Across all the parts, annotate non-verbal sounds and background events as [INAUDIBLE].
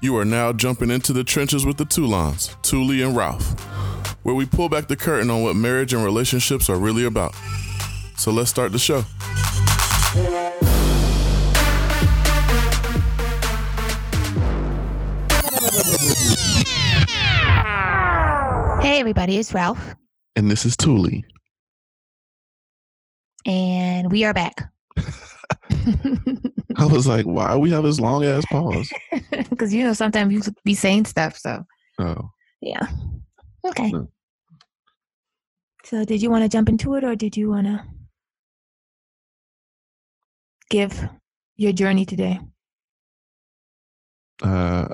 You are now jumping into the trenches with the Toulons, Thule and Ralph, where we pull back the curtain on what marriage and relationships are really about. So let's start the show. Hey, everybody, it's Ralph, And this is Thule. and we are back. [LAUGHS] I was like, why we have this long ass pause? [LAUGHS] Because, you know, sometimes you be saying stuff. So, Oh, yeah. Okay. Hmm. So, did you want to jump into it or did you want to give your journey today? uh,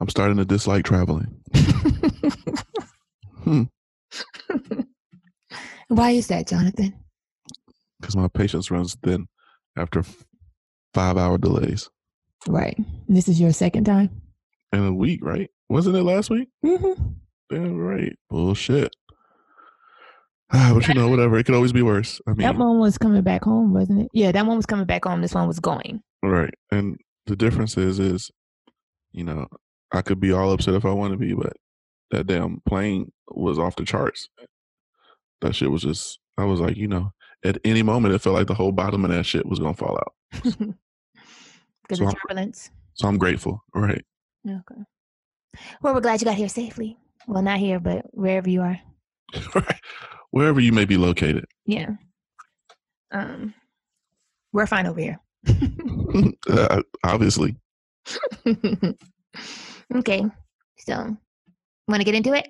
I'm starting to dislike traveling. [LAUGHS] Hmm. Why is that, Jonathan? because my patience runs thin after five hour delays Right. This is your second time? in a week, right? Wasn't it last week? Mm-hmm. Damn right. Bullshit. Ah, [SIGHS] but you know, whatever. It could always be worse. I mean, That one was coming back home, wasn't it? Yeah, that one was coming back home. This one was going. right. And the difference is, is, you know, I could be all upset if I want to be, but that damn plane was off the charts. That shit was just. I was like, you know, at any moment, it felt like the whole bottom of that shit was gonna fall out. [LAUGHS] Because So of turbulence. So I'm grateful. Right. Okay. Well, we're glad you got here safely. Well, not here, but wherever you are. [LAUGHS] right. Wherever you may be located. Yeah. Um, we're fine over here. [LAUGHS] uh, obviously. okay. So, want to get into it?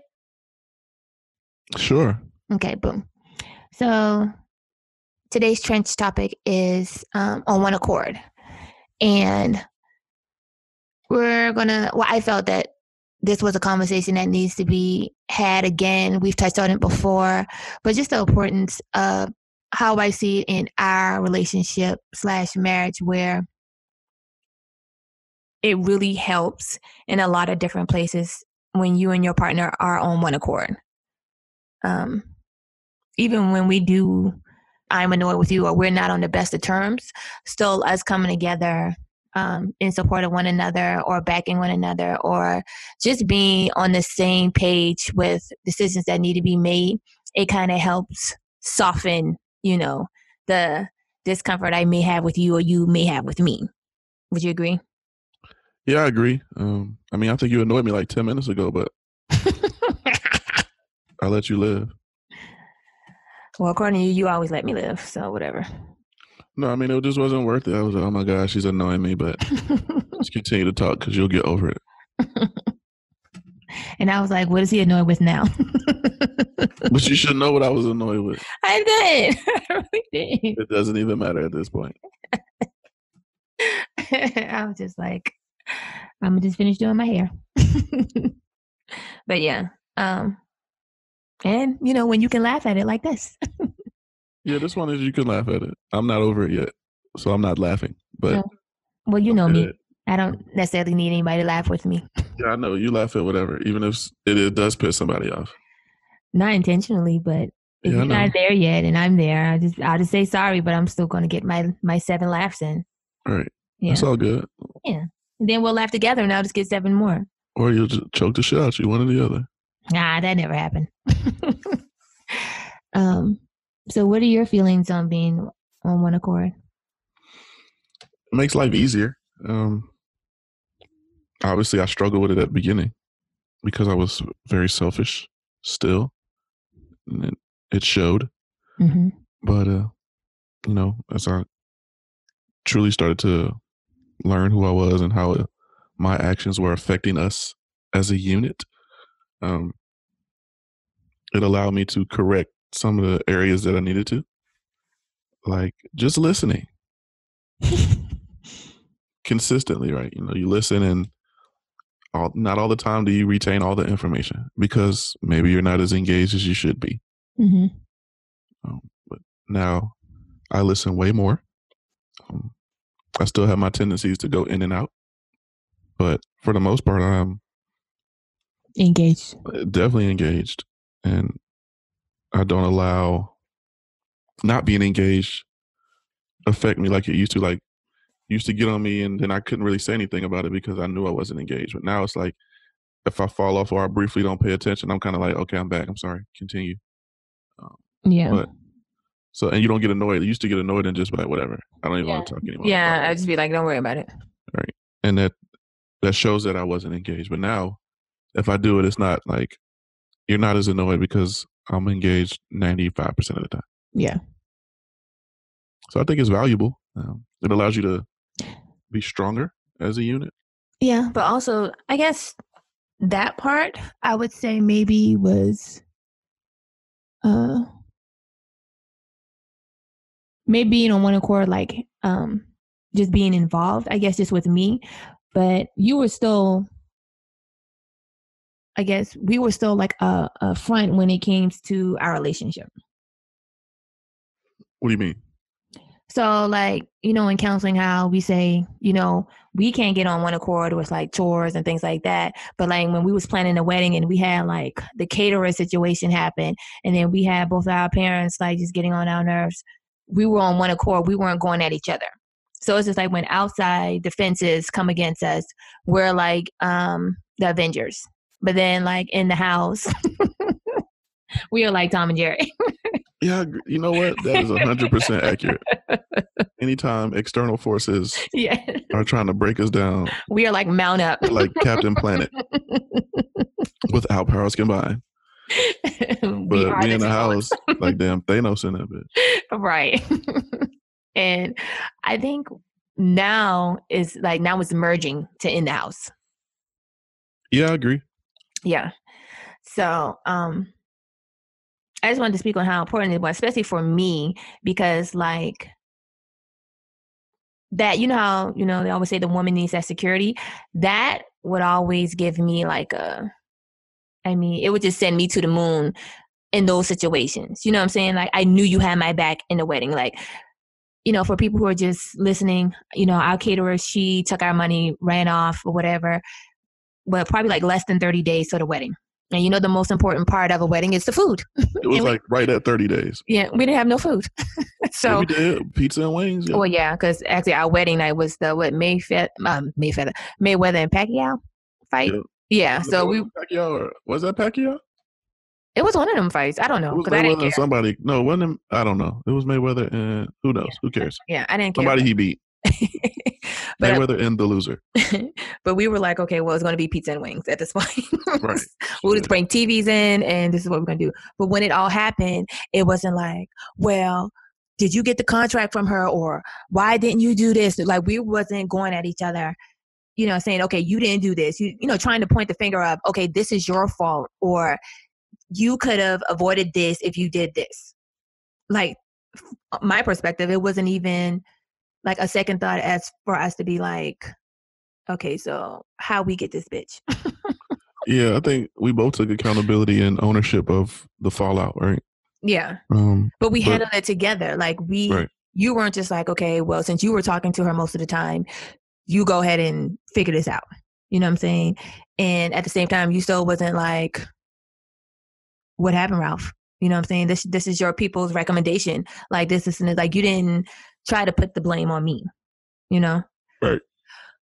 Sure. Okay. Boom. So, today's trench topic is um, on one accord, and we're gonna. Well, I felt that this was a conversation that needs to be had again. We've touched on it before, but just the importance of how I see it in our relationship slash marriage, where it really helps in a lot of different places when you and your partner are on one accord. Um, even when we do, I'm annoyed with you, or we're not on the best of terms, still us coming together um, in support of one another, or backing one another, or just being on the same page with decisions that need to be made, it kind of helps soften, you know, the discomfort I may have with you or you may have with me. Would you agree? Yeah, I agree. Um, I mean, I think you annoyed me like 10 minutes ago, but [LAUGHS] I let you live. Well, according to you, you always let me live, so whatever. No, I mean, it just wasn't worth it. I was like, oh my gosh, she's annoying me, but [LAUGHS] just continue to talk because you'll get over it. and I was like, what is he annoyed with now? [LAUGHS] But you should know what I was annoyed with. I did. [LAUGHS] I really did. It doesn't even matter at this point. I was just like, I'm gonna just finish doing my hair. but yeah, um, and you know when you can laugh at it like this. [LAUGHS] Yeah, this one is you can laugh at it. I'm not over it yet, so I'm not laughing. But No. well, you know me. I don't necessarily need anybody to laugh with me. [LAUGHS] yeah, I know you laugh at whatever, even if it, it does piss somebody off. Not intentionally, but if Yeah, you're not there yet and I'm there, I just I'll just say sorry, but I'm still gonna get my my seven laughs in. All right, Yeah. that's all good. Yeah. And then we'll laugh together and I'll just get seven more. Or you'll just choke the shit out you, one or the other. Nah, that never happened. [LAUGHS] um, so what are your feelings on being on one accord? It makes life easier. Um, obviously, I struggled with it at the beginning because I was very selfish still, and it, it showed. Mm-hmm. But uh, you know, as I truly started to learn who I was and how my actions were affecting us as a unit, um, it allowed me to correct some of the areas that I needed to, like just listening [LAUGHS] consistently. Right? You know, you listen and. All, not all the time do you retain all the information because maybe you're not as engaged as you should be. mm-hmm. Um, but now I listen way more. Um, I still have my tendencies to go in and out, but for the most part, I'm Engaged. definitely engaged, and I don't allow not being engaged affect me like it used to. Like used to get on me, and then I couldn't really say anything about it because I knew I wasn't engaged. But now it's like if I fall off or I briefly don't pay attention, I'm kind of like, okay, I'm back. I'm sorry. Continue. Um, yeah. But so, and you don't get annoyed. You used to get annoyed and just be like, whatever. I don't even yeah. want to talk anymore. Yeah, I just be like, don't worry about it. Right. And that that shows that I wasn't engaged. But now, if I do it, it's not like you're not as annoyed because I'm engaged 95% of the time. Yeah. So I think it's valuable. Um, it allows you to be stronger as a unit. Yeah, but also, I guess that part I would say maybe was uh maybe you know one accord like um just being involved i guess just with me but you were still i guess we were still like a, a front when it came to our relationship what do you mean so like, you know, in counseling how we say, you know, we can't get on one accord with like chores and things like that. But like when we was planning a wedding and we had like the caterer situation happen and then we had both our parents like just getting on our nerves, we were on one accord. We weren't going at each other. So it's just like when outside defenses come against us, we're like um the Avengers. But then like in the house, [LAUGHS] we are like Tom and Jerry. [LAUGHS] Yeah, you know what? That is 100% accurate. Anytime external forces [LAUGHS] yeah. are trying to break us down, we are like mount up. like Captain Planet without powers combined. but we in the house, like damn Thanos in that bitch. Right. and I think now is like now it's merging to in the house. Yeah, I agree. Yeah. So, um, I just wanted to speak on how important it was, especially for me, because like that, you know how, you know, they always say the woman needs that security. That would always give me like a I mean, it would just send me to the moon in those situations. You know what I'm saying? Like I knew you had my back in the wedding. Like, you know, for people who are just listening, you know, our caterer, she took our money, ran off or whatever. Well, probably like less than 30 days to the wedding. And you know, the most important part of a wedding is the food. [LAUGHS] It was like right at 30 days. Yeah, we didn't have no food. [LAUGHS] so yeah, we did pizza and wings. Yeah. Well, yeah, because actually our wedding night was the what Mayfeather, um, Mayfeather, Mayweather and Pacquiao fight. Yeah, yeah so we Pacquiao or, was that Pacquiao? It was one of them fights. I don't know because I didn't care. Somebody, no, one of them. I don't know. It was Mayweather and who knows? Who cares? Yeah, I didn't care. Somebody he beat. [LAUGHS] but Mayweather and the loser. [LAUGHS] but we were like, okay, well, it's going to be pizza and wings at this [LAUGHS] point. right. We'll just bring TVs in, and this is what we're going to do. But when it all happened, it wasn't like, well, did you get the contract from her, or why didn't you do this? Like we wasn't going at each other. You know, saying, okay, you didn't do this. You, you know, trying to point the finger of, okay, this is your fault, or you could have avoided this if you did this. Like my perspective, it wasn't even like a second thought as for us to be like, okay, so how we get this bitch? yeah, I think we both took accountability and ownership of the fallout, right? Yeah. Um, but we but, handled it together. Like we, right. you weren't just like, okay, well, since you were talking to her most of the time, you go ahead and figure this out. You know what I'm saying? And at the same time, you still wasn't like, what happened, Ralph? You know what I'm saying? This this is your people's recommendation. Like this is like you didn't try to put the blame on me, you know? Right.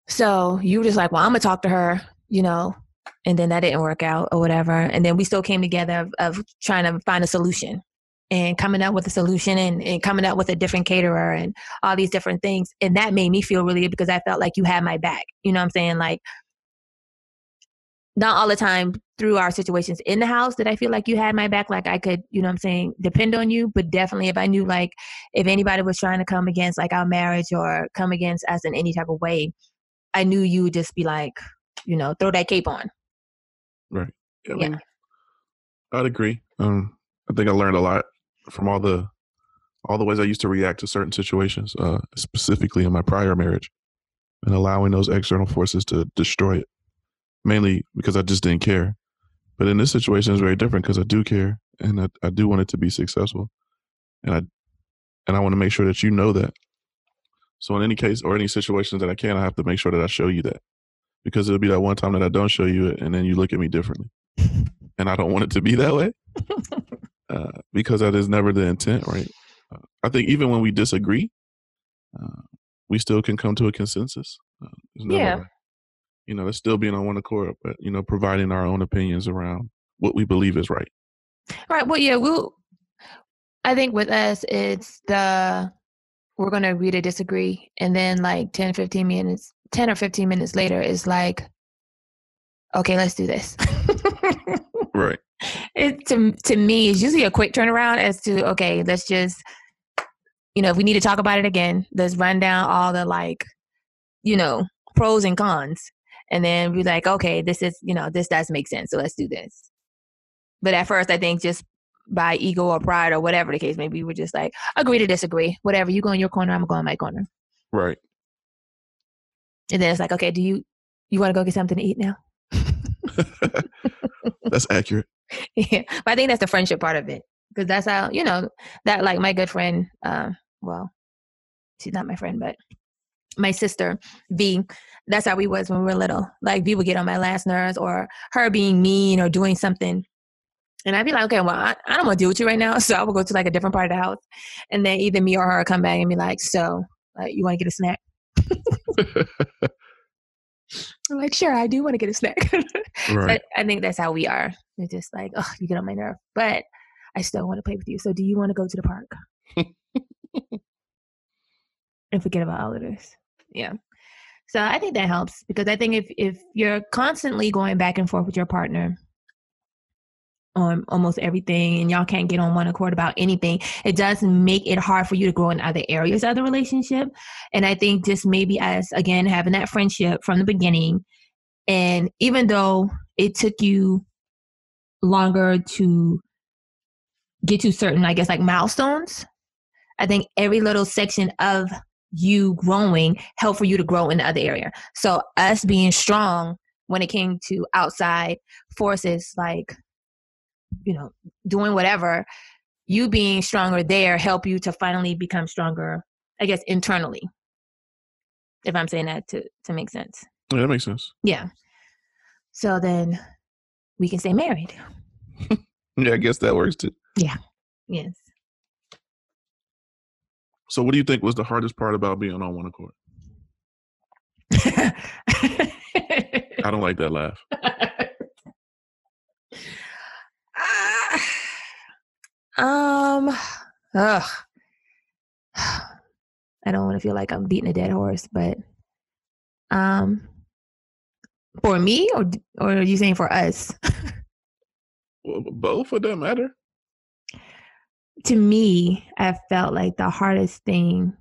So you were just like, well, I'm gonna talk to her, you know, and then that didn't work out or whatever. And then we still came together of, of trying to find a solution and coming up with a solution and, and coming up with a different caterer and all these different things. And that made me feel really good because I felt like you had my back. You know what I'm saying? Like not all the time through our situations in the house that I feel like you had my back, like I could, you know what I'm saying, depend on you. But definitely if I knew like if anybody was trying to come against like our marriage or come against us in any type of way, I knew you would just be like, you know, throw that cape on. Right. I yeah. I'd agree. Um, I think I learned a lot from all the all the ways I used to react to certain situations, uh, specifically in my prior marriage, and allowing those external forces to destroy it mainly because I just didn't care. But in this situation, it's very different because I do care and I, I do want it to be successful, and I and I want to make sure that you know that. So in any case or any situations that I can, I have to make sure that I show you that because it'll be that one time that I don't show you it, and then you look at me differently, [LAUGHS] and I don't want it to be that way [LAUGHS] uh, because that is never the intent, right? Uh, I think even when we disagree, uh, we still can come to a consensus. Uh, yeah. You know, it's still being on one accord, but you know, providing our own opinions around what we believe is right. Right. Well, yeah, we'll. I think with us, it's the we're going to agree to disagree, and then like 10, 15 minutes, ten or fifteen minutes later, is like, okay, let's do this. [LAUGHS] right. [LAUGHS] It to to me is usually a quick turnaround as to okay, let's just you know, if we need to talk about it again, let's run down all the like, you know, pros and cons. And then be like, okay, this is, you know, this does make sense. So let's do this. But at first, I think just by ego or pride or whatever the case maybe we're just like, agree to disagree. Whatever. You go in your corner, I'm going in my corner. Right. And then it's like, okay, do you you want to go get something to eat now? [LAUGHS] [LAUGHS] that's accurate. Yeah. But I think that's the friendship part of it. Because that's how, you know, that like my good friend, uh, well, she's not my friend, but my sister V. That's how we was when we were little. Like would get on my last nerves, or her being mean or doing something, and I'd be like, okay, well, I, I don't want to deal with you right now, [LAUGHS] so I would go to like a different part of the house, and then either me or her come back and be like, so, like, you want to get a snack? [LAUGHS] I'm like, sure, I do want to get a snack. [LAUGHS] right. I think that's how we are. It's just like, oh, you get on my nerve, but I still want to play with you. So, do you want to go to the park? and forget about all of this. Yeah. So I think that helps because I think if if you're constantly going back and forth with your partner on almost everything and y'all can't get on one accord about anything, it does make it hard for you to grow in other areas of the relationship. And I think just maybe as again having that friendship from the beginning and even though it took you longer to get to certain, I guess like milestones, I think every little section of you growing help for you to grow in the other area. So us being strong when it came to outside forces like you know doing whatever you being stronger there help you to finally become stronger i guess internally. If i'm saying that to to make sense. Yeah that makes sense. Yeah. So then we can stay married. [LAUGHS] Yeah i guess that works too. Yeah. Yes so, what do you think was the hardest part about being on one accord? [LAUGHS] I don't like that laugh. Uh, [SIGHS] um, ugh. [SIGHS] I don't want to feel like I'm beating a dead horse, but um, for me, or or are you saying for us? [LAUGHS] well, both of them matter to me, I felt like the hardest thing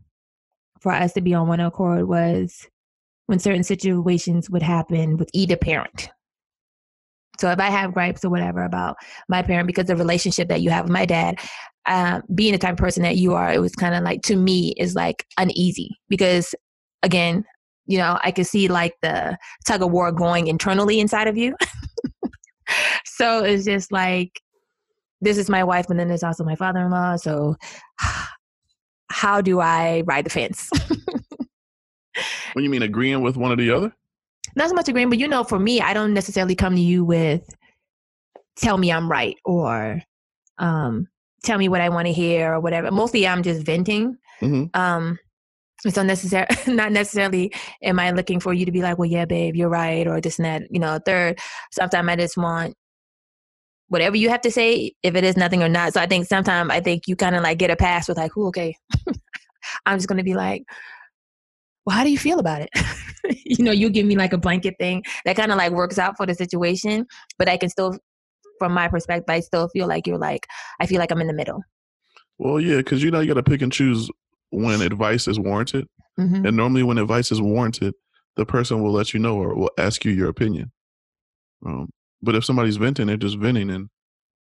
for us to be on one accord was when certain situations would happen with either parent. So if I have gripes or whatever about my parent because the relationship that you have with my dad, uh, being the type of person that you are, it was kind of like to me is like uneasy because again, you know, I could see like the tug of war going internally inside of you. [LAUGHS] so it's just like this is my wife, and then there's also my father in law. So, [SIGHS] how do I ride the fence? [LAUGHS] what do you mean agreeing with one or the other? Not so much agreeing, but you know, for me, I don't necessarily come to you with tell me I'm right or um, tell me what I want to hear or whatever. Mostly, I'm just venting. Mm-hmm. Um, it's unnecessary [LAUGHS] not necessarily am i looking for you to be like well yeah babe you're right or this and that you know third sometimes i just want whatever you have to say, if it is nothing or not. So I think sometimes I think you kind of like get a pass with like, oh, okay, [LAUGHS] I'm just going to be like, well, how do you feel about it? [LAUGHS] you know, you give me like a blanket thing that kind of like works out for the situation, but I can still, from my perspective, I still feel like you're like, I feel like I'm in the middle. Well, yeah, because you know, you got to pick and choose when [SIGHS] advice is warranted. Mm-hmm. And normally, when advice is warranted, the person will let you know or will ask you your opinion. Um, but if somebody's venting, they're just venting and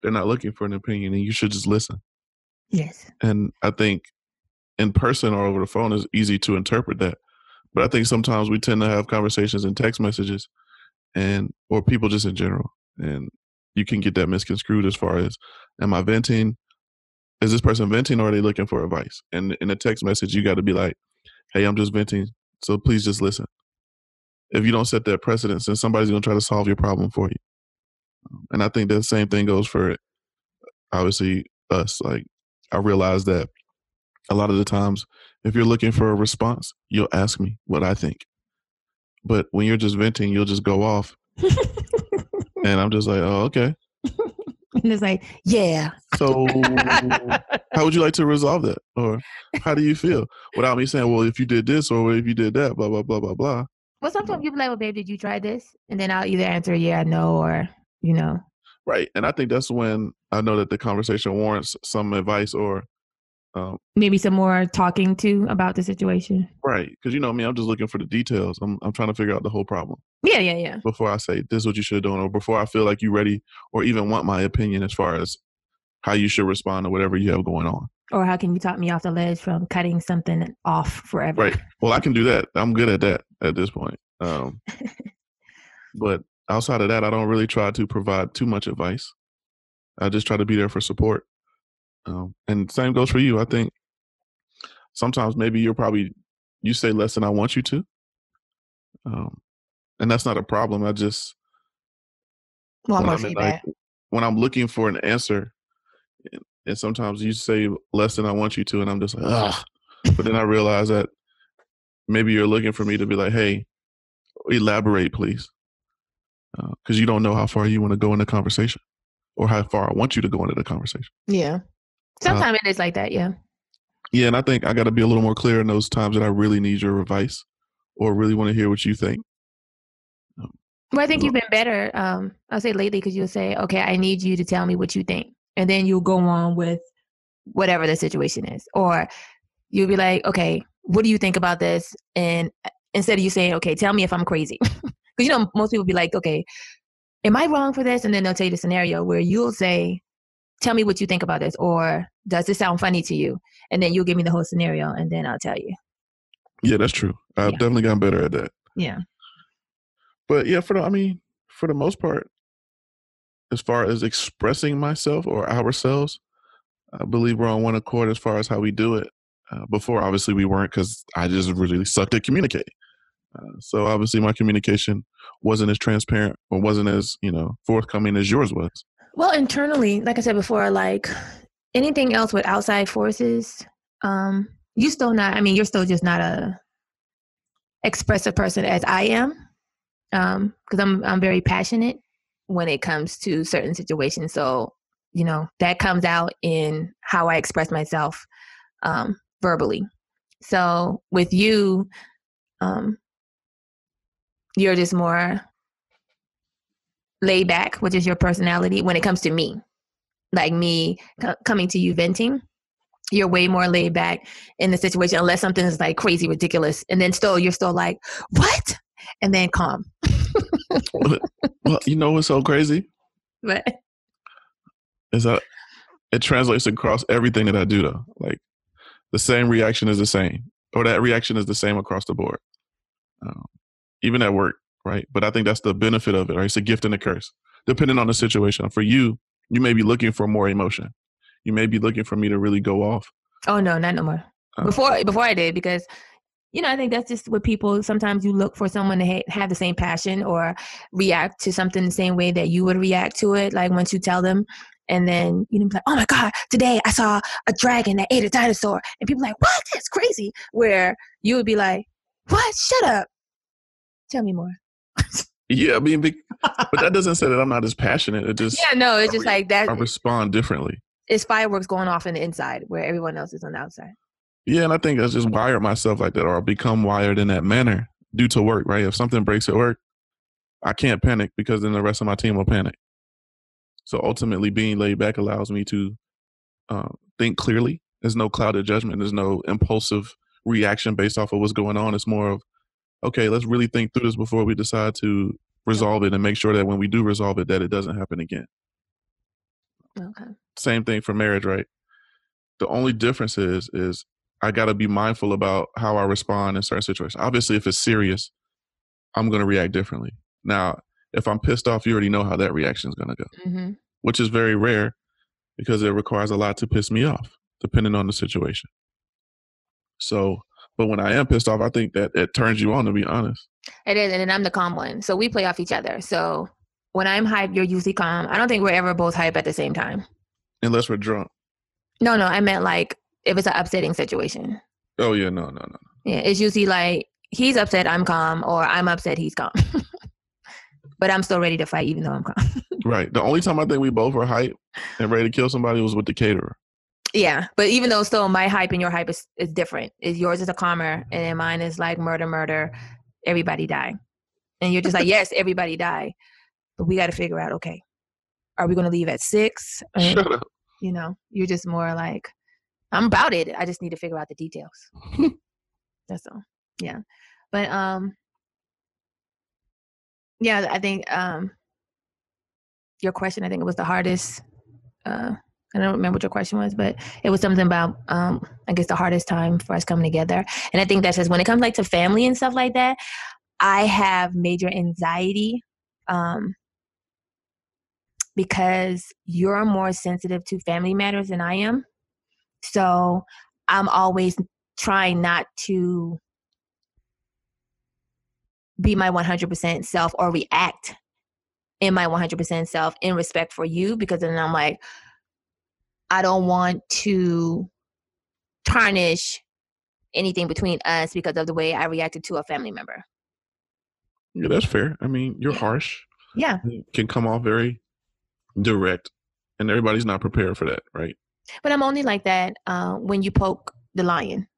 they're not looking for an opinion, and you should just listen. Yes. And I think in person or over the phone is easy to interpret that. But I think sometimes we tend to have conversations in text messages and or people just in general. And you can get that misconstrued as far as am I venting? Is this person venting or are they looking for advice? And in a text message, you got to be like, hey, I'm just venting. So please just listen. If you don't set that precedence, then somebody's going to try to solve your problem for you. And I think the same thing goes for uh, obviously us. Like I realized that a lot of the times, if you're looking for a response, you'll ask me what I think. But when you're just venting, you'll just go off. and I'm just like, oh, okay. [LAUGHS] and it's like, yeah. So, how would you like to resolve that? Or how do you feel? Without me saying, well, if you did this or if you did that, blah, blah, blah, blah, blah. Well, sometimes you be like, well, babe, did you try this? And then I'll either answer, yeah, no, or, you know. Right. And I think that's when I know that the conversation warrants some advice or um, maybe some more talking to about the situation. Right. Because you know me, I'm just looking for the details. I'm I'm trying to figure out the whole problem. Yeah, yeah, yeah. Before I say this is what you should have done, or before I feel like you're ready, or even want my opinion as far as how you should respond to whatever you have going on. Or how can you talk me off the ledge from cutting something off forever? Right. Well, I can do that. I'm good at that at this point. Um, [LAUGHS] but outside of that, I don't really try to provide too much advice. I just try to be there for support. Um, and same goes for you. I think sometimes maybe you're probably you say less than I want you to, um, and that's not a problem. I just well, when, I'm like, when I'm looking for an answer, and, and, sometimes you say less than I want you to, and I'm just like, ugh. but then I realize that maybe you're looking for me to be like, hey, elaborate, please, because uh, you don't know how far you want to go in the conversation or how far I want you to go into the conversation. Yeah. Sometimes uh, it is like that, yeah. Yeah, and I think I got to be a little more clear in those times that I really need your advice or really want to hear what you think. Um, well, I think you've been better. Um, I'll say lately because you'll say, "Okay, I need you to tell me what you think," and then you'll go on with whatever the situation is, or you'll be like, "Okay, what do you think about this?" And uh, instead of you saying, "Okay, tell me if I'm crazy," [LAUGHS] because you know most people be like, "Okay, am I wrong for this?" And then they'll tell you the scenario where you'll say, tell me what you think about this or does this sound funny to you? And then you'll give me the whole scenario and then i'll tell you. Yeah that's true. I've yeah. definitely gotten better at that. Yeah. But yeah for the i mean for the most part as far as expressing myself or ourselves i believe we're on one accord as far as how we do it. Uh, before obviously we weren't because i just really sucked at communicating so obviously my communication wasn't as transparent or wasn't as you know forthcoming as yours was well, internally, like I said before, like anything else with outside forces, um, you still not. I mean, you're still just not a expressive person as I am, because um, I'm I'm very passionate when it comes to certain situations. So you know that comes out in how I express myself um, verbally. So with you, um, you're just more laid back, which is your personality, when it comes to me. Like me c- coming to you venting, you're way more laid back in the situation, unless something is like crazy ridiculous. And then still, you're still like, what? And then calm. well, you know what's so crazy? [LAUGHS] What? Is that it translates across everything that I do, though. Like the same reaction is the same, or that reaction is the same across the board. Um, even at work, right? But I think that's the benefit of it, right? It's a gift and a curse, depending on the situation. For you, you may be looking for more emotion. You may be looking for me to really go off. Oh no, not no more. Uh, before before I did because you know I think that's just what people sometimes you look for someone to ha- have the same passion or react to something the same way that you would react to it. Like once you tell them, and then you know like oh my god today i saw a dragon that ate a dinosaur and people like what that's crazy where you would be like what shut up tell me more yeah, I mean, [LAUGHS] but that doesn't say that I'm not as passionate. It just yeah, no, it's just like that. I respond differently. It's fireworks going off in the inside where everyone else is on the outside. Yeah, and I think I just wired myself like that, or I become wired in that manner due to work. Right? If something breaks at work, I can't panic because then the rest of my team will panic. So ultimately, being laid back allows me to uh, think clearly. There's no clouded judgment. There's no impulsive reaction based off of what's going on. It's more of okay, let's really think through this before we decide to resolve it and make sure that when we do resolve it that it doesn't happen again. Okay. Same thing for marriage, right? The only difference is is I got to be mindful about how I respond in certain situations. Obviously, if it's serious, I'm going to react differently. Now, if I'm pissed off, you already know how that reaction is going to go, mm-hmm. which is very rare because it requires a lot to piss me off, depending on the situation. So but when I am pissed off, I think that it turns you on, to be honest. It is, and then I'm the calm one. So we play off each other. So when I'm hype, you're usually calm. I don't think we're ever both hype at the same time. Unless we're drunk. No, no, I meant like if it's an upsetting situation. Oh yeah, no, no, no, no. Yeah, it's usually like he's upset, I'm calm, or I'm upset, he's calm. [LAUGHS] but I'm still ready to fight, even though I'm calm. [LAUGHS] right. The only time I think we both were hype and ready to kill somebody was with the caterer. Yeah, but even though still my hype and your hype is, is different. Is yours is a calmer, and then mine is like murder, murder, everybody die, and you're just like yes, everybody die, but we got to figure out okay, are we going to leave at six? [LAUGHS] And, Shut up. You know, you're just more like I'm about it. I just need to figure out the details. [LAUGHS] That's all. Yeah, but um, yeah, I think um, your question. I think it was the hardest. Uh, I don't remember what your question was, but it was something about um, I guess the hardest time for us coming together. And I think that's just when it comes like to family and stuff like that. I have major anxiety um, because you're more sensitive to family matters than I am. So I'm always trying not to be my 100% self or react in my 100% self in respect for you because then I'm like, I don't want to tarnish anything between us because of the way I reacted to a family member. Yeah, that's fair. I mean, you're harsh. Yeah. You can come off very direct, and everybody's not prepared for that, right? But I'm only like that uh, when you poke the lion.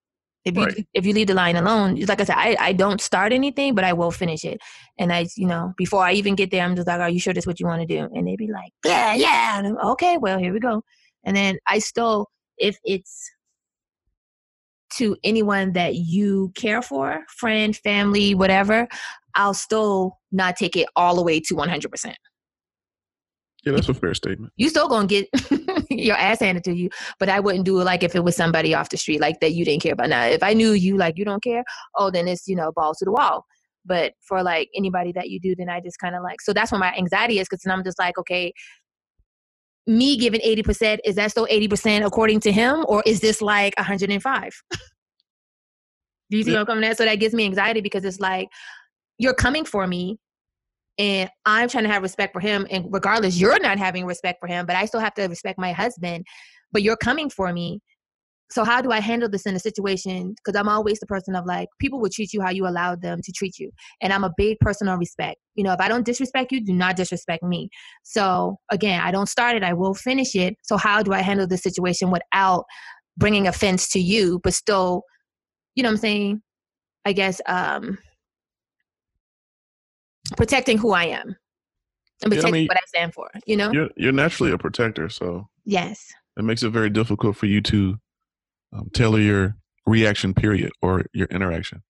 If you Right. if you leave the lion alone, like I said, I, I don't start anything, but I will finish it. And I, you know, before I even get there, I'm just like, "Are you sure that's what you want to do?" And they'd be like, "Yeah, yeah." And I'm, okay, well, here we go. And then I still, if it's to anyone that you care for, friend, family, whatever, I'll still not take it all the way to 100. percent Yeah, that's a fair statement. you still gonna get [LAUGHS] your ass handed to you. But I wouldn't do it like if it was somebody off the street like that you didn't care about. Now, if I knew you like you don't care, oh then it's you know balls to the wall. But for like anybody that you do, then I just kind of like so that's where my anxiety is because then I'm just like okay. Me giving 80%, is that still 80% according to him, or is this like 105? Do you see Yeah. what I'm coming at? So that gives me anxiety because it's like you're coming for me and I'm trying to have respect for him. And regardless, you're not having respect for him, but I still have to respect my husband. But you're coming for me. So how do I handle this in a situation? Because I'm always the person of like people will treat you how you allow them to treat you, and I'm a big person on respect. You know, if I don't disrespect you, do not disrespect me. So again, I don't start it; I will finish it. So how do I handle this situation without bringing offense to you, but still, you know, what I'm saying? I guess um protecting who I am and Yeah, I protecting mean, what I stand for. You know? You're you're naturally a protector, so Yes. it makes it very difficult for you to um, tailor your reaction period or your interaction.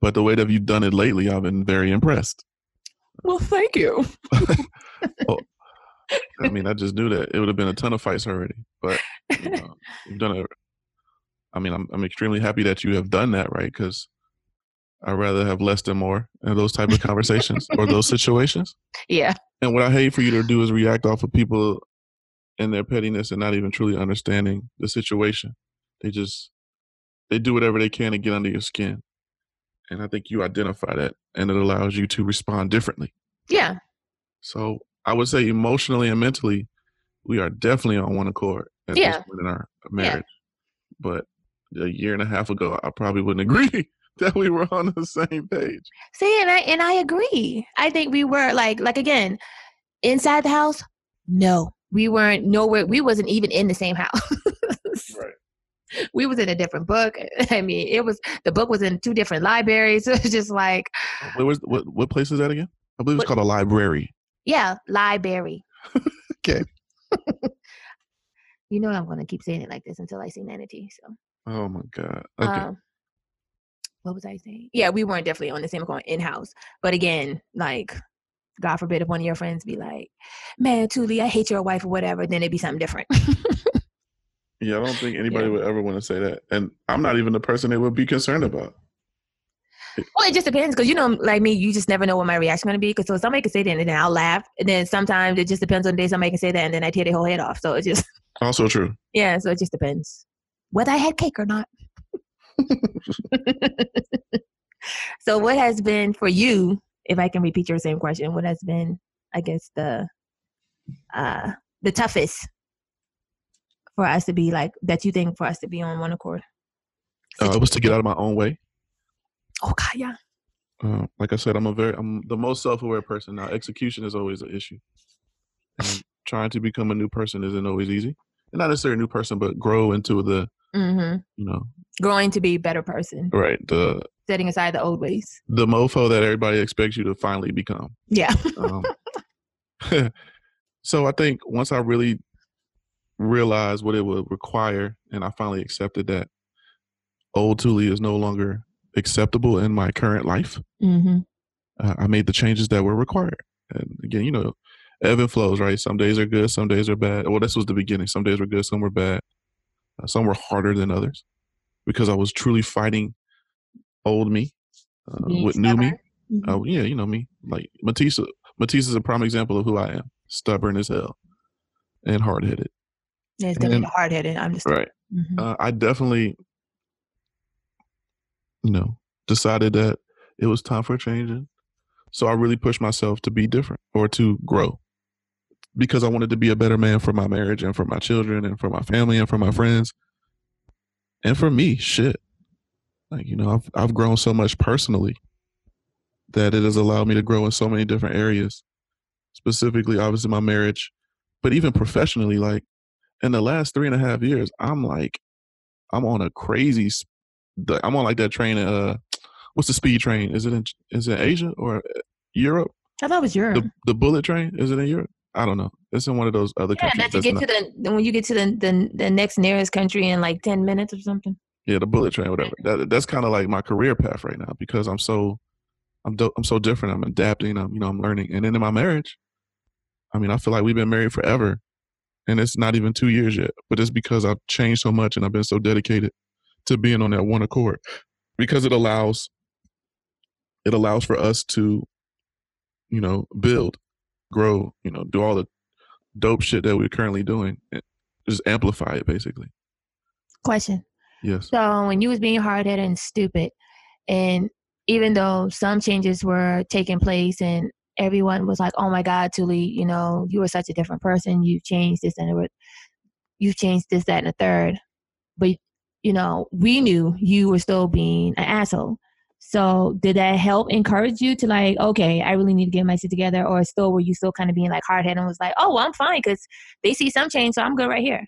But the way that you've done it lately, I've been very impressed. Well, thank you. [LAUGHS] I mean, I just knew that it would have been a ton of fights already, but you know, you've done it. I mean, I'm I'm extremely happy that you have done that, right? Because I'd rather have less than more in those type of conversations or those [LAUGHS] situations. yeah. And what I hate for you to do is react off of people and their pettiness and not even truly understanding the situation. They just they do whatever they can to get under your skin. And I think you identify that and it allows you to respond differently. Yeah. So I would say emotionally and mentally, we are definitely on one accord at Yeah. this point in our marriage. But a year and a half ago, I probably wouldn't [LAUGHS] agree that we were on the same page. See, and I and I agree. I think we were like like again, inside the house, no. We weren't nowhere we wasn't even in the same house. Right. [LAUGHS] we was in a different book. [LAUGHS] I mean, it was the book was in two different libraries. [LAUGHS] It was just like, Where was what what place is that again? I believe it's What- called a library. yeah, library. Okay. You know I'm gonna keep saying it like this until I see Nanity. So Oh my God. Okay. Um, what was I saying? Yeah, we weren't definitely on the same going in house. But again, like, God forbid if one of your friends be like, "Man, Tuli, I hate your wife" or whatever, then it'd be something different. yeah, I don't think [LAUGHS] anybody yeah. would ever want to say that. And I'm not even the person they would be concerned about. well, it just depends because you know, like me, you just never know what my reaction gonna be. Because so somebody can say that and then I'll laugh, and then sometimes it just depends on the day somebody can say that and then I tear their whole head off. So it just [LAUGHS] Also true. yeah, so it just depends whether I had cake or not. [LAUGHS] so what has been for you, if I can repeat your same question, what has been, I guess, the uh the toughest for us to be like that? You think for us to be on one accord? Uh, it was to get out of my own way. Oh God, yeah. Uh, like I said, I'm a very I'm the most self-aware person. Now, execution is always an issue, and trying to become a new person isn't always easy. And not necessarily a new person, but grow into the Mm-hmm. you know Growing to be a better person, right the setting aside the old ways. the mofo that everybody expects you to finally become. Yeah. Um, [LAUGHS] so I think once I really realized what it would require, and I finally accepted that old Thule is no longer acceptable in my current life, mm-hmm. uh, I made the changes that were required. And again, you know, ebb and flows, right? Some days are good, some days are bad. Well, this was the beginning. Some days were good, some were bad. Uh, some were harder than others because I was truly fighting old me uh, with new me. stubborn. Mhm. Oh yeah, you know me. Like Matisse, Matisse is a prime example of who I am. Stubborn as hell and hard headed. yeah, it's definitely hard headed. I'm just Right. Mhm. Uh, I definitely, you know, decided that it was time for a change. And so I really pushed myself to be different or to grow because I wanted to be a better man for my marriage and for my children and for my family and for my friends and for me. Shit. Like, you know, I've, I've grown so much personally that it has allowed me to grow in so many different areas, specifically, obviously, my marriage, but even professionally. Like, in the last three and a half years, I'm like, I'm on a crazy. I'm on like that train. Uh, [TSK] what's the speed train? Is it in is it Asia or uh, Europe? I thought it was Europe. The the bullet train is it in Europe? I don't know. It's in one of those other yeah, countries. that you get not- to the when you get to the, the the next nearest country in like ten minutes or something. Yeah, the bullet train, whatever. That that's kind of like my career path right now because I'm so I'm do- I'm so different. I'm adapting. I'm you know I'm learning. And then in my marriage, I mean, I feel like we've been married forever, and it's not even two years yet. But it's because I've changed so much and I've been so dedicated to being on that one accord because it allows it allows for us to you know build, grow, you know, do all the dope shit that we're currently doing. Just amplify it, basically. Question. Yes. So when you was being hard headed and stupid, and even though some changes were taking place and everyone was like, "Oh my God, Tuli, you know, you were such a different person. You've changed this and you've changed this, that, and the third. But you know, we knew you were still being an asshole. So did that help encourage you to like, okay, I really need to get my shit together, or still were you still kind of being like hard headed and was like, oh, well, I'm fine because they see some change, so I'm good right here.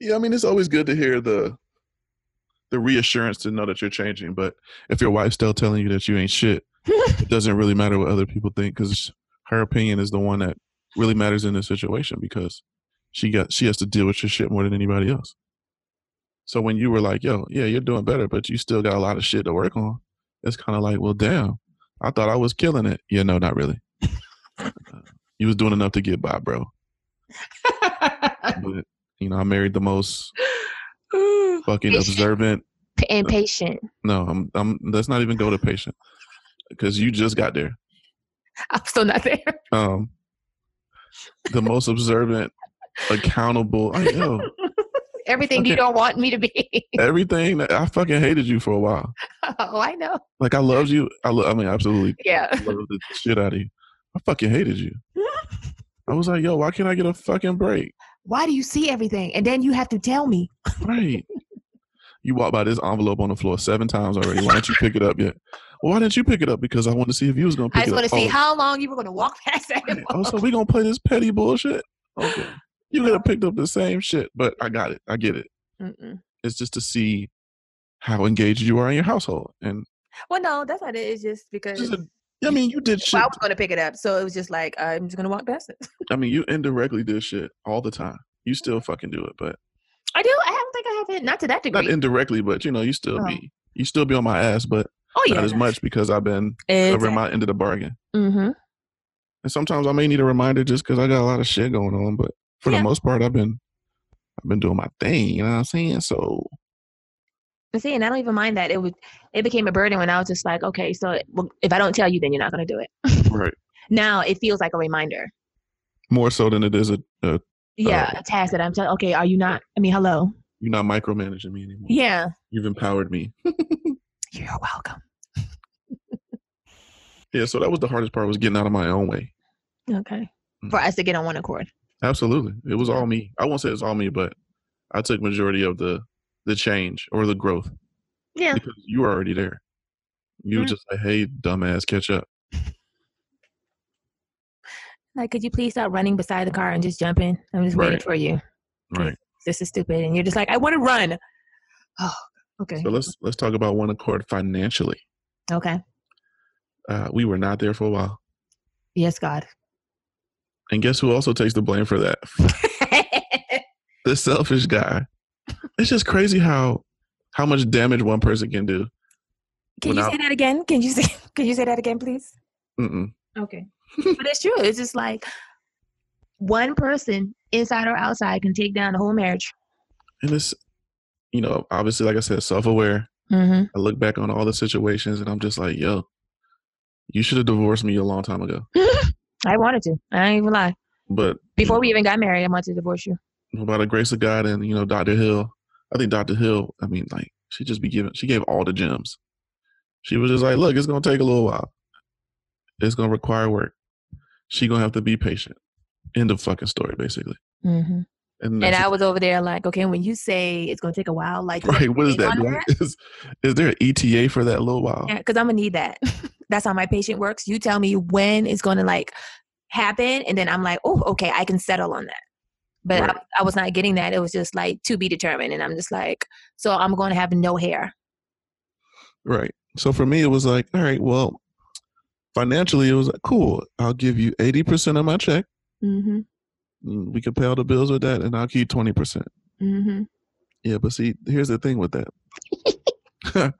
Yeah, I mean, it's always good to hear the the reassurance to know that you're changing. But if your wife's still telling you that you ain't shit, it [LAUGHS] doesn't really matter what other people think because her opinion is the one that really matters in this situation because she got she has to deal with your shit more than anybody else. So when you were like, "Yo, yeah, you're doing better, but you still got a lot of shit to work on," it's kind of like, "Well, damn, I thought I was killing it." Yeah, no, not really. Uh, [LAUGHS] you was doing enough to get by, bro. [LAUGHS] But you know, I married the most fucking Patient. observant and patient. No, I'm. I'm. Let's not even go to patient because you just got there. I'm still not there. Um, the most observant, accountable. I know [LAUGHS] Everything you don't want me to be. everything. That I fucking hated you for a while. [LAUGHS] oh, I know. Like I loved you. I. Lo- I mean, absolutely Yeah. loved the shit out of you. I fucking hated you. [LAUGHS] I was like, yo, why can't I get a fucking break? Why do you see everything? And then you have to tell me. Right. [LAUGHS] You walked by this envelope on the floor seven times already. Why didn't you pick it up yet? Well, why didn't you pick it up? Because I wanted to see if you was gonna pick it up. I just want to see Oh, how long you were going to walk [LAUGHS] past that. Right. Oh, so we gonna play this petty bullshit? Okay. You could have picked up the same shit, but I got it. I get it. Mm-mm. It's just to see how engaged you are in your household. And Well, no, that's not it. It's just because just a, I mean, you did shit. well, I was going to pick it up. So it was just like, I'm just going to walk past it. [LAUGHS] I mean, you indirectly did shit all the time. You still fucking do it, but I do. I don't think I have it. Not to that degree. not indirectly, but you know, you still Oh. be you still be on my ass, but oh, yeah. not as much because I've been covering my end of the bargain. Mm-hmm. And sometimes I may need a reminder just because I got a lot of shit going on, but for Yeah. the most part, I've been I've been doing my thing. You know what I'm saying? So And see, and I don't even mind that. It would. It became a burden when I was just like, okay, so if I don't tell you, then you're not going to do it. [LAUGHS] right, Now it feels like a reminder. more so than it is a, a Yeah, Oh. a task that I'm telling. Okay, are you not? I mean, hello. you're not micromanaging me anymore. Yeah. You've empowered me. [LAUGHS] You're welcome. Yeah, so that was the hardest part was getting out of my own way. Okay. Mm. For us to get on one accord. Absolutely, it was all me. I won't say it's all me, but I took majority of the the change or the growth Yeah. because you were already there. You were Mm. just like, "Hey, dumbass, catch up." Like, could you please stop running beside the car and just jump in? I'm just waiting Right. for you. Right. This is stupid. And you're just like, I want to run. Oh, okay. So let's let's talk about one accord financially. Okay. Uh, we were not there for a while, Yes, God. and guess who also takes the blame for that? [LAUGHS] the selfish guy. It's just crazy how how much damage one person can do. Can you Without- say that again? Can you [LAUGHS] say can you say that again, please? Mm-mm. Okay. [LAUGHS] but it's true. It's just like one person, inside or outside, can take down the whole marriage. And it's, you know, obviously, like I said, self aware. Mm-hmm. I look back on all the situations, and I'm just like, yo, you should have divorced me a long time ago. [LAUGHS] I wanted to. I ain't even lie. But Before we even got married, I wanted to divorce you. by the grace of God and you know Dr. Hill, I think Dr. Hill, I mean, like she just be giving, she gave all the gems. She was just like, look, it's gonna take a little while. It's gonna require work. She gonna have to be patient. End of fucking story, basically. Mm-hmm. And, And I was over there like, okay, when you say it's gonna take a while, like, right. What is think that? on Do I- [LAUGHS] Is, is there an ETA for that little while? Yeah, because I'm gonna need that. [LAUGHS] That's how my patient works. You tell me when it's gonna like happen, and then I'm like, oh, okay, I can settle on that. But Right. I, I was not getting that. It was just like to be determined, and I'm just like, so I'm going to have no hair. Right. So for me, it was like, all right, well, financially, it was like, cool. I'll give you 80% of my check. Mm-hmm. Mm, We can pay all the bills with that, and I'll keep 20%. Mm-hmm. Yeah, but see, here's the thing with that. [LAUGHS]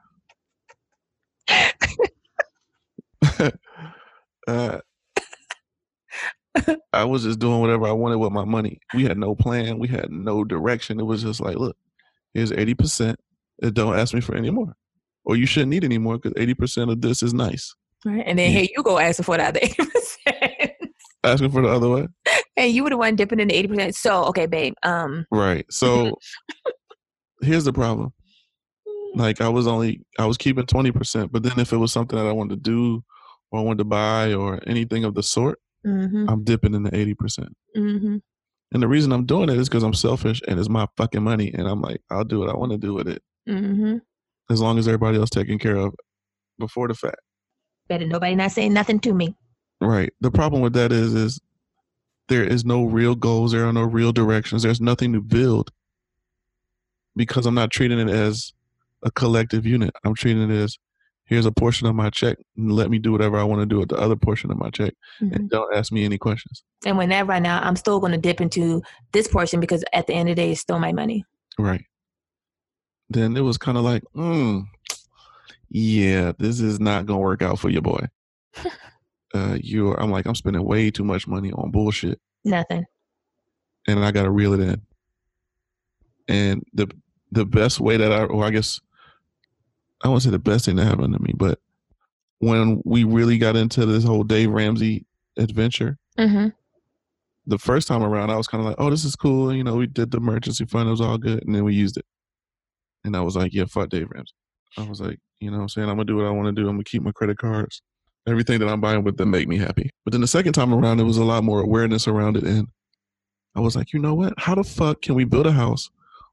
uh, I was just doing whatever I wanted with my money. We had no plan. We had no direction. It was just like, look, here's 80%. And don't ask me for any more. Or you shouldn't need any more because 80% of this is nice. Right. And then Yeah. here you go asking for the other eighty percent. Asking for the other way. and you were the one dipping in the eighty percent. So okay, babe. Um Right. [LAUGHS] So here's the problem. Like I was only I was keeping twenty percent, but then if it was something that I wanted to do or I wanted to buy or anything of the sort, mm-hmm, I'm dipping in the eighty percent. mm-hmm. And the reason I'm doing it is because I'm selfish and it's my fucking money and I'm like, I'll do what I want to do with it. Mm-hmm. As long as everybody else taken care of before the fact. Better nobody not saying nothing to me. Right. The problem with that is is there is no real goals, there are no real directions, there's nothing to build. Because I'm not treating it as a collective unit. I'm treating it as here's a portion of my check and let me do whatever I want to do with the other portion of my check. Mhm. And don't ask me any questions. And when that right now, I'm still going to dip into this portion because at the end of the day, it's still my money. Right. Then it was kind of like, mm, yeah, this is not gonna work out for your boy. [LAUGHS] uh, you, I'm like, I'm spending way too much money on bullshit, Nothing. and I gotta reel it in. And the the best way that I, or I guess, I won't say the best thing that happened to me, but when we really got into this whole Dave Ramsey adventure, Mm-hmm. the first time around, I was kind of like, oh, this is cool. You know, we did the emergency fund. It was all good. And then we used it. And I was like, yeah, fuck Dave Ramsey. I was like, you know what I'm saying? I'm going to do what I want to do. I'm going to keep my credit cards, everything that I'm buying with them make me happy. But then the second time around, there was a lot more awareness around it. And I was like, you know what? How the fuck can we build a house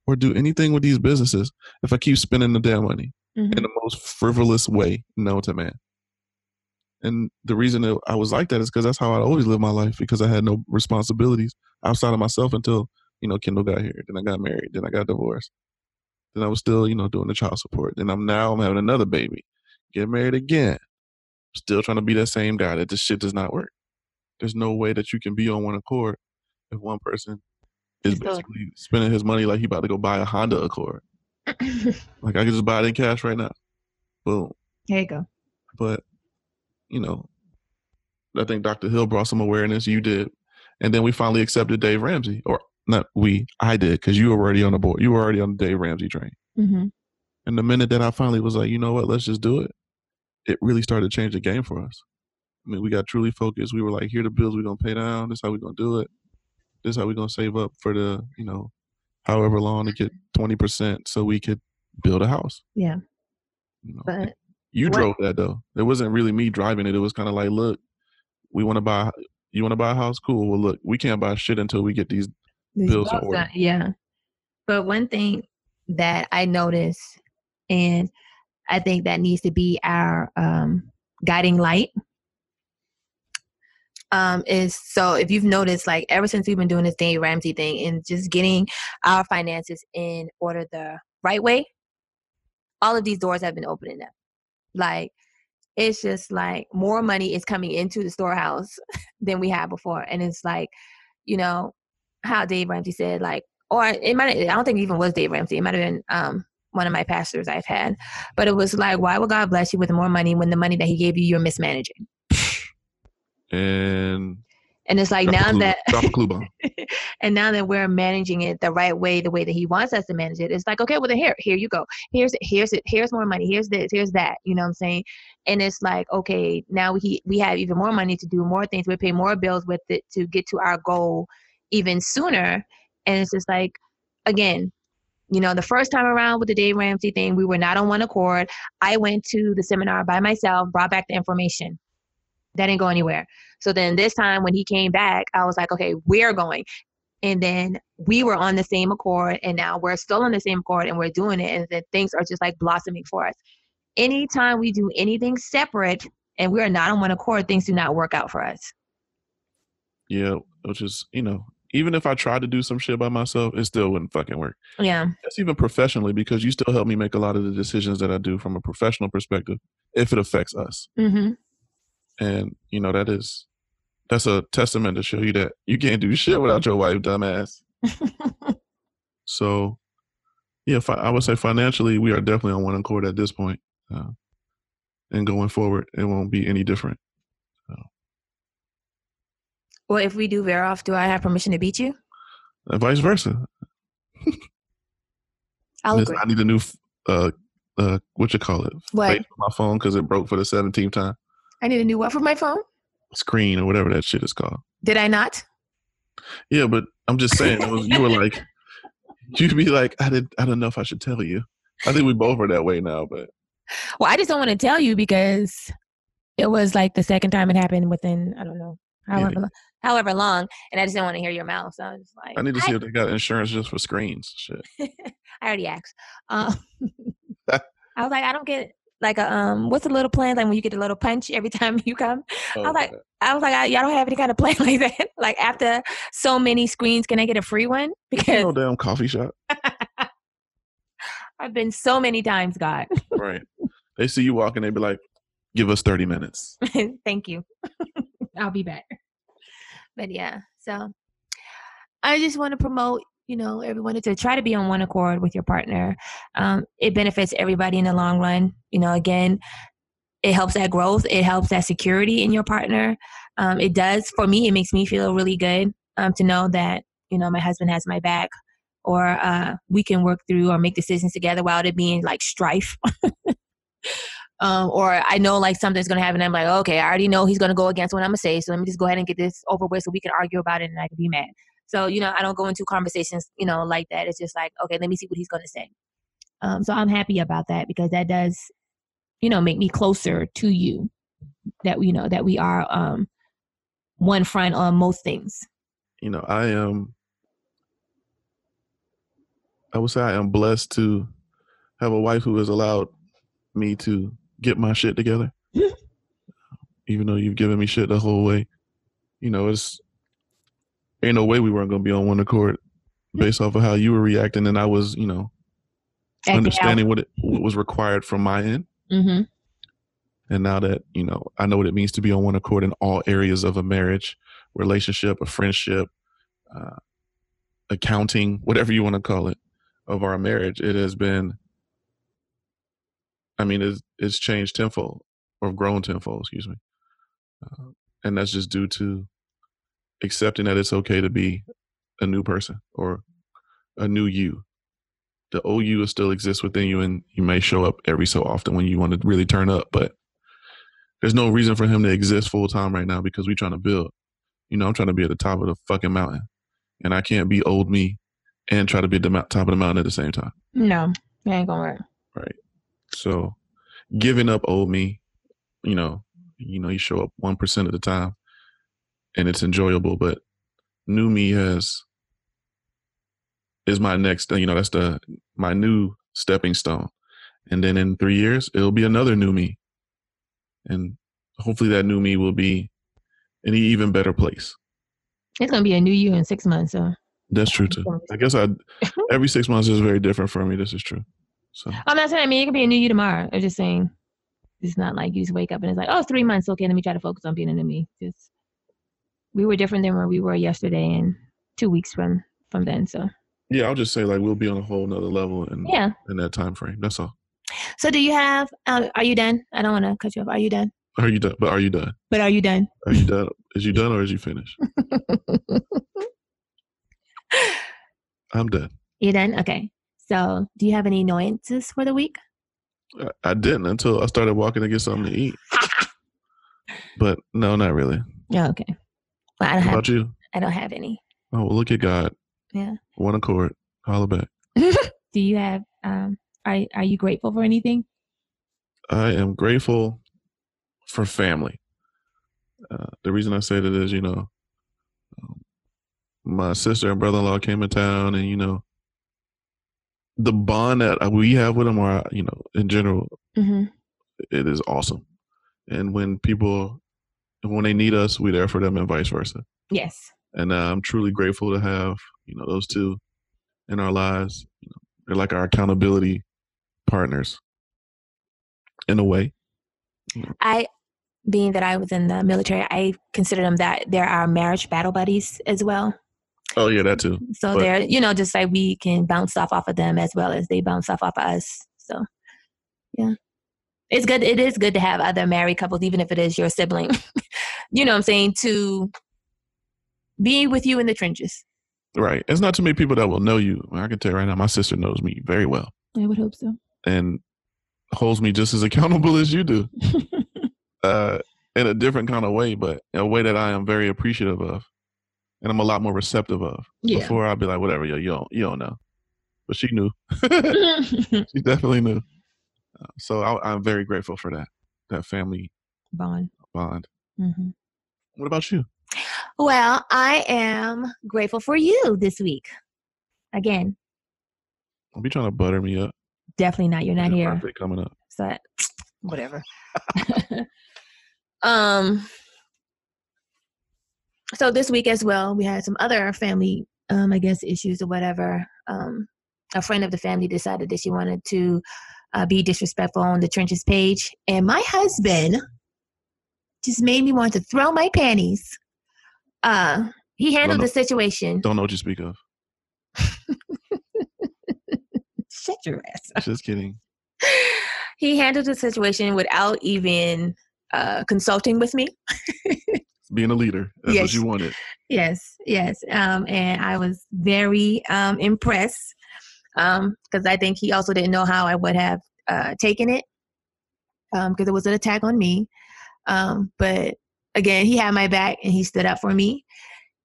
or do anything with these businesses if I keep spending the damn money Mm-hmm. in the most frivolous way known to man? And the reason that I was like that is because that's how I always lived my life because I had no responsibilities outside of myself until, you know, Kendall got here. Then I got married. Then I got divorced. Then I was still, you know, doing the child support. Then I'm now I'm having another baby. Get married again. Still trying to be that same guy that this shit does not work. There's no way that you can be on one accord if one person is basically spending his money like he about to go buy a Honda Accord. [LAUGHS] Like I could just buy it in cash right now. Boom. There you go. But you know, I think Dr. Hill brought some awareness. You did, and then we finally accepted Dave Ramsey, or not we. I did because you were already on the board. You were already on the Dave Ramsey train. Mm-hmm. And the minute that I finally was like, you know what, let's just do it, it really started to change the game for us. I mean, we got truly focused. We were like, here are the bills we're gonna pay down. This is how we're gonna do it. This is how we're gonna save up for the, you know, however long to get twenty percent so we could build a house. Yeah. You know, But you What- drove that though. It wasn't really me driving it. It was kind of like, look, we want to buy. you want to buy a house? Cool. Well, look, we can't buy shit until we get these, these bills in order. Yeah. But one thing that I notice, and I think that needs to be our um, guiding light, um, is so if you've noticed, like ever since we've been doing this Dave Ramsey thing and just getting our finances in order the right way, all of these doors have been opening up. Like it's just like more money is coming into the storehouse [LAUGHS] than we had before. And it's like, you know, how Dave Ramsey said, like, or it might, I don't think it even was Dave Ramsey. It might have been um, one of my pastors I've had. But it was like, why would God bless you with more money when the money that he gave you, you're mismanaging? And and it's like now that drop a clue bomb. and now that we're managing it the right way, the way that he wants us to manage it, it's like, okay, well then here, here you go. Here's it, here's it, here's more money, here's this, here's that. You know what I'm saying? And it's like, okay, now we we have even more money to do more things. We pay more bills with it to get to our goal even sooner. And it's just like, again, you know, the first time around with the Dave Ramsey thing, we were not on one accord. I went to the seminar by myself, brought back the information. That didn't go anywhere. So then this time when he came back, I was like, okay, we're going. And then we were on the same accord, and now we're still on the same accord and we're doing it. And then things are just like blossoming for us. Anytime we do anything separate and we are not on one accord, things do not work out for us. Yeah, which is, you know, even if I tried to do some shit by myself, it still wouldn't fucking work. Yeah. That's even professionally because you still help me make a lot of the decisions that I do from a professional perspective if it affects us. Mm-hmm and you know that is that's a testament to show you that you can't do shit without your wife, dumbass. [LAUGHS] so, yeah, I would say financially, we are definitely on one accord at this point. Uh, and going forward, it won't be any different. So. Well, if we do veer off, do I have permission to beat you? And vice versa. I'll agree. I need a new, uh, uh, what you call it? What? my phone because it broke for the 17th time. I need a new what for my phone? Screen or whatever that shit is called. Did I not? Yeah, but I'm just saying, was, you were like, [LAUGHS] you'd be like, I did, I don't know if I should tell you. I think we both are that way now, but. Well, I just don't want to tell you because it was like the second time it happened within I don't know however yeah. however long, and I just didn't want to hear your mouth. So I was like, I need to see I, if they got insurance just for screens. Shit. [LAUGHS] I already asked. Um, [LAUGHS] I was like, I don't get like a um what's a little plan? Like when you get a little punch every [LAUGHS] time you come? Oh, i was like i was like I, y'all don't have any kind of plan [LAUGHS] like that. Like after so many screens can i get a free one? [LAUGHS] Because no damn coffee shop? I've been so many times god. Right. They see you walking they be like give us 30 minutes. Thank you. I'll be back. But yeah so i just want to promote you know everyone to try to be on one accord with your partner. Um, it benefits everybody in the long run. You know again it helps that growth. It helps that security in your partner. Um, it does for me it makes me feel really good um, to know that you know my husband has my back or uh, we can work through or make decisions together without it being like strife. [LAUGHS] Um, or I know like something's gonna happen. I'm like, okay, I already know he's gonna go against what I'm gonna say, so let me just go ahead and get this over with, so we can argue about it and I can be mad. So, you know, I don't go into conversations, you know, like that. It's just like, okay, let me see what he's going to say. Um, so I'm happy about that because that does, you know, make me closer to you. That you know that we are um, one front on most things. You know, I am. I would say I am blessed to have a wife who has allowed me to get my shit together. [LAUGHS] Even though you've given me shit the whole way, you know, it's ain't no way we weren't going to be on one accord based off of how you were reacting and I was, you know, Acting understanding out. what it what was required from my end. Mm-hmm. And now that you know, I know what it means to be on one accord in all areas of a marriage, relationship, a friendship, uh, accounting, whatever you want to call it, of our marriage. It has been. I mean, it's, it's changed tenfold or grown tenfold. Excuse me, uh, and that's just due to accepting that it's okay to be a new person or a new you. The old you still exists within you, and you may show up every so often when you want to really turn up. But there's no reason for him to exist full time right now because we're trying to build. You know, I'm trying to be at the top of the fucking mountain, and I can't be old me and try to be at the top of the mountain at the same time. No, that ain't gonna work. Right. So, giving up old me, you know, you know, you show up one percent of the time and it's enjoyable. But new me has is my next. You know, that's the my new stepping stone. And then in three years, it'll be another new me, and hopefully that new me will be in an even better place. It's gonna be a new you in six months. So that's true too. I guess I [LAUGHS] every six months is very different for me. This is true. So I'm not saying I mean it could be a new you tomorrow. I'm just saying it's not like you just wake up and it's like, oh, three months. Okay, let me try to focus on being a new me. Just we were different than where we were yesterday and two weeks from from then. So yeah, I'll just say like we'll be on a whole nother level in yeah in that time frame. That's all. So do you have? Uh, are you done? I don't want to cut you off. Are you done? Are you done? But are you done? But are you done? Are you done? Is you done or is you finished? [LAUGHS] I'm done. You done? Okay. So, do you have any annoyances for the week? I, I didn't until I started walking to get something to eat. [LAUGHS] but no, not really. Yeah. Okay. Well, I don't How have. about you? I don't have any. Oh, well, look at God. Yeah. One accord. Holla back. [LAUGHS] Do you have? Um. Are Are you grateful for anything? I am grateful for family. Uh, the reason I say that is, you know, um, my sister and brother-in-law came in town, and you know, the bond that we have with them, are you know, in general, Mm-hmm. it is awesome. And when people, when they need us, we're there for them, and vice versa. Yes. And uh, I'm truly grateful to have you know those two in our lives. You know, they're like our accountability partners in a way. I, being that I was in the military, I consider them that they're our marriage battle buddies as well. Oh yeah, that too. So But- they're, you know, just like we can bounce off off of them as well as they bounce off off of us. So, yeah, it's good. It is good to have other married couples, even if it is your sibling. [LAUGHS] you know, what I'm saying to be with you in the trenches. Right. It's not too many people that will know you. I can tell you right now, my sister knows me very well I would hope so. and holds me just as accountable as you do. [LAUGHS] Uh, in a different kind of way, but in a way that I am very appreciative of, and I'm a lot more receptive of. Yeah. Before I'd be like, whatever, yo, you don't, you don't know, but she knew. [LAUGHS] she definitely knew. Uh, so I, I'm very grateful for that, that family Bond. bond. hmm What about you? Well, I am grateful for you this week. Again, Don't be trying to butter me up. definitely not. You're not Your here. coming up. So [TSK] whatever. [LAUGHS] [LAUGHS] um so this week as well, we had some other family um I guess issues or whatever. Um a friend of the family decided that she wanted to uh, be disrespectful on the trenches page and my husband just made me want to throw my panties. Uh he handled know. the situation. Don't know what you speak of. [LAUGHS] Shut your ass Just kidding. [LAUGHS] he handled the situation without even uh, consulting with me. [LAUGHS] Being a leader. That's Yes. what you wanted. Yes, yes. Um, and I was very um, impressed because I think he also didn't know how I would have uh, taken it because it was an attack on me. Um, but again, he had my back and he stood up for me.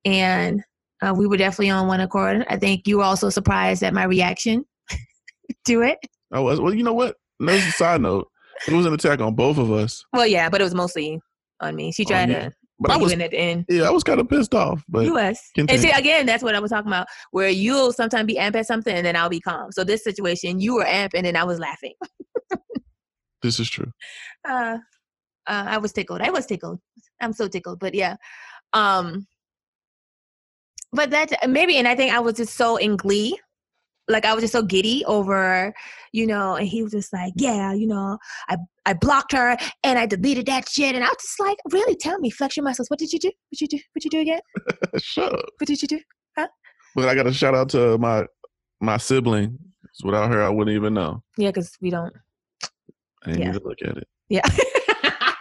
And uh, we were definitely on one accord. I think you were also surprised at my reaction [LAUGHS] to it. I was. Well, you know what? That's a side note. It was an attack on both of us. Well, yeah, but it was mostly on me. She tried you. to But I was, in at the end. yeah, I was kind of pissed off. But You was. And see, again, that's what I was talking about, where you'll sometimes be amp at something and then I'll be calm. So this situation, you were amp and then I was laughing. [LAUGHS] this is true. Uh, uh, I was tickled. I was tickled. I'm so tickled. But yeah. Um, but that maybe, and I think I was just so in glee. Like I was just so giddy over, you know, and he was just like, yeah, you know, I I blocked her and I deleted that shit, and I was just like, really, tell me, flex your muscles. What did you do? What you do? What you do again? [LAUGHS] Shut up. What did you do? But I got to shout out to my my sibling. Without her, I wouldn't even know. Yeah, because we don't. I didn't Yeah. even look at it. Yeah. [LAUGHS]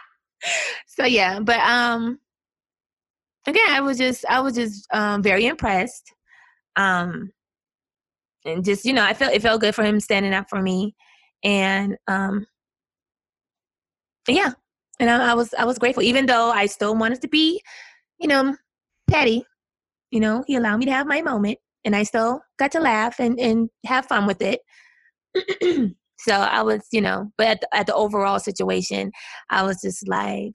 so yeah, but um again, I was just I was just um very impressed. Um and just, you know, I felt it felt good for him standing up for me. And um yeah. And I, I was I was grateful, even though I still wanted to be, you know, petty. You know, he allowed me to have my moment and I still got to laugh and, and have fun with it. [CLEARS THROAT] so I was, you know, but at the, at the overall situation, I was just like,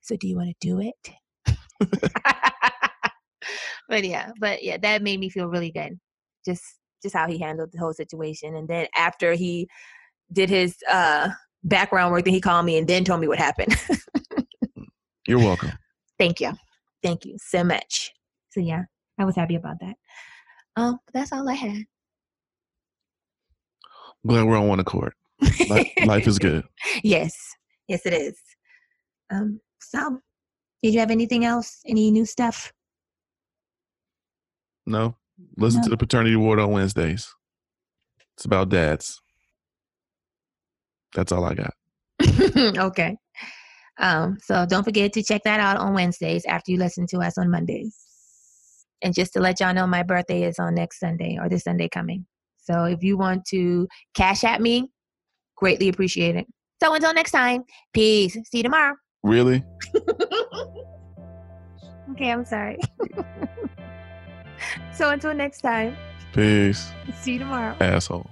so do you want to do it? [LAUGHS] [LAUGHS] but yeah, but yeah, that made me feel really good. Just just how he handled the whole situation. And then after he did his uh background work, then he called me and then told me what happened. You're welcome. [LAUGHS] Thank you. Thank you so much. So yeah, I was happy about that. Um, that's all I had. Glad we're on one accord. Life, life is good. [LAUGHS] Yes. Yes, it is. Um, so did you have anything else? Any new stuff? No. Listen No. to the paternity ward on Wednesdays. It's about dads. That's all I got. [LAUGHS] okay. Um, so don't forget to check that out on Wednesdays after you listen to us on Mondays. And just to let y'all know, my birthday is on next Sunday or this Sunday coming. So if you want to cash at me, greatly appreciate it. So until next time, peace. See you tomorrow. Really? [LAUGHS] Okay, I'm sorry. [LAUGHS] so until next time, Peace, see you tomorrow. asshole.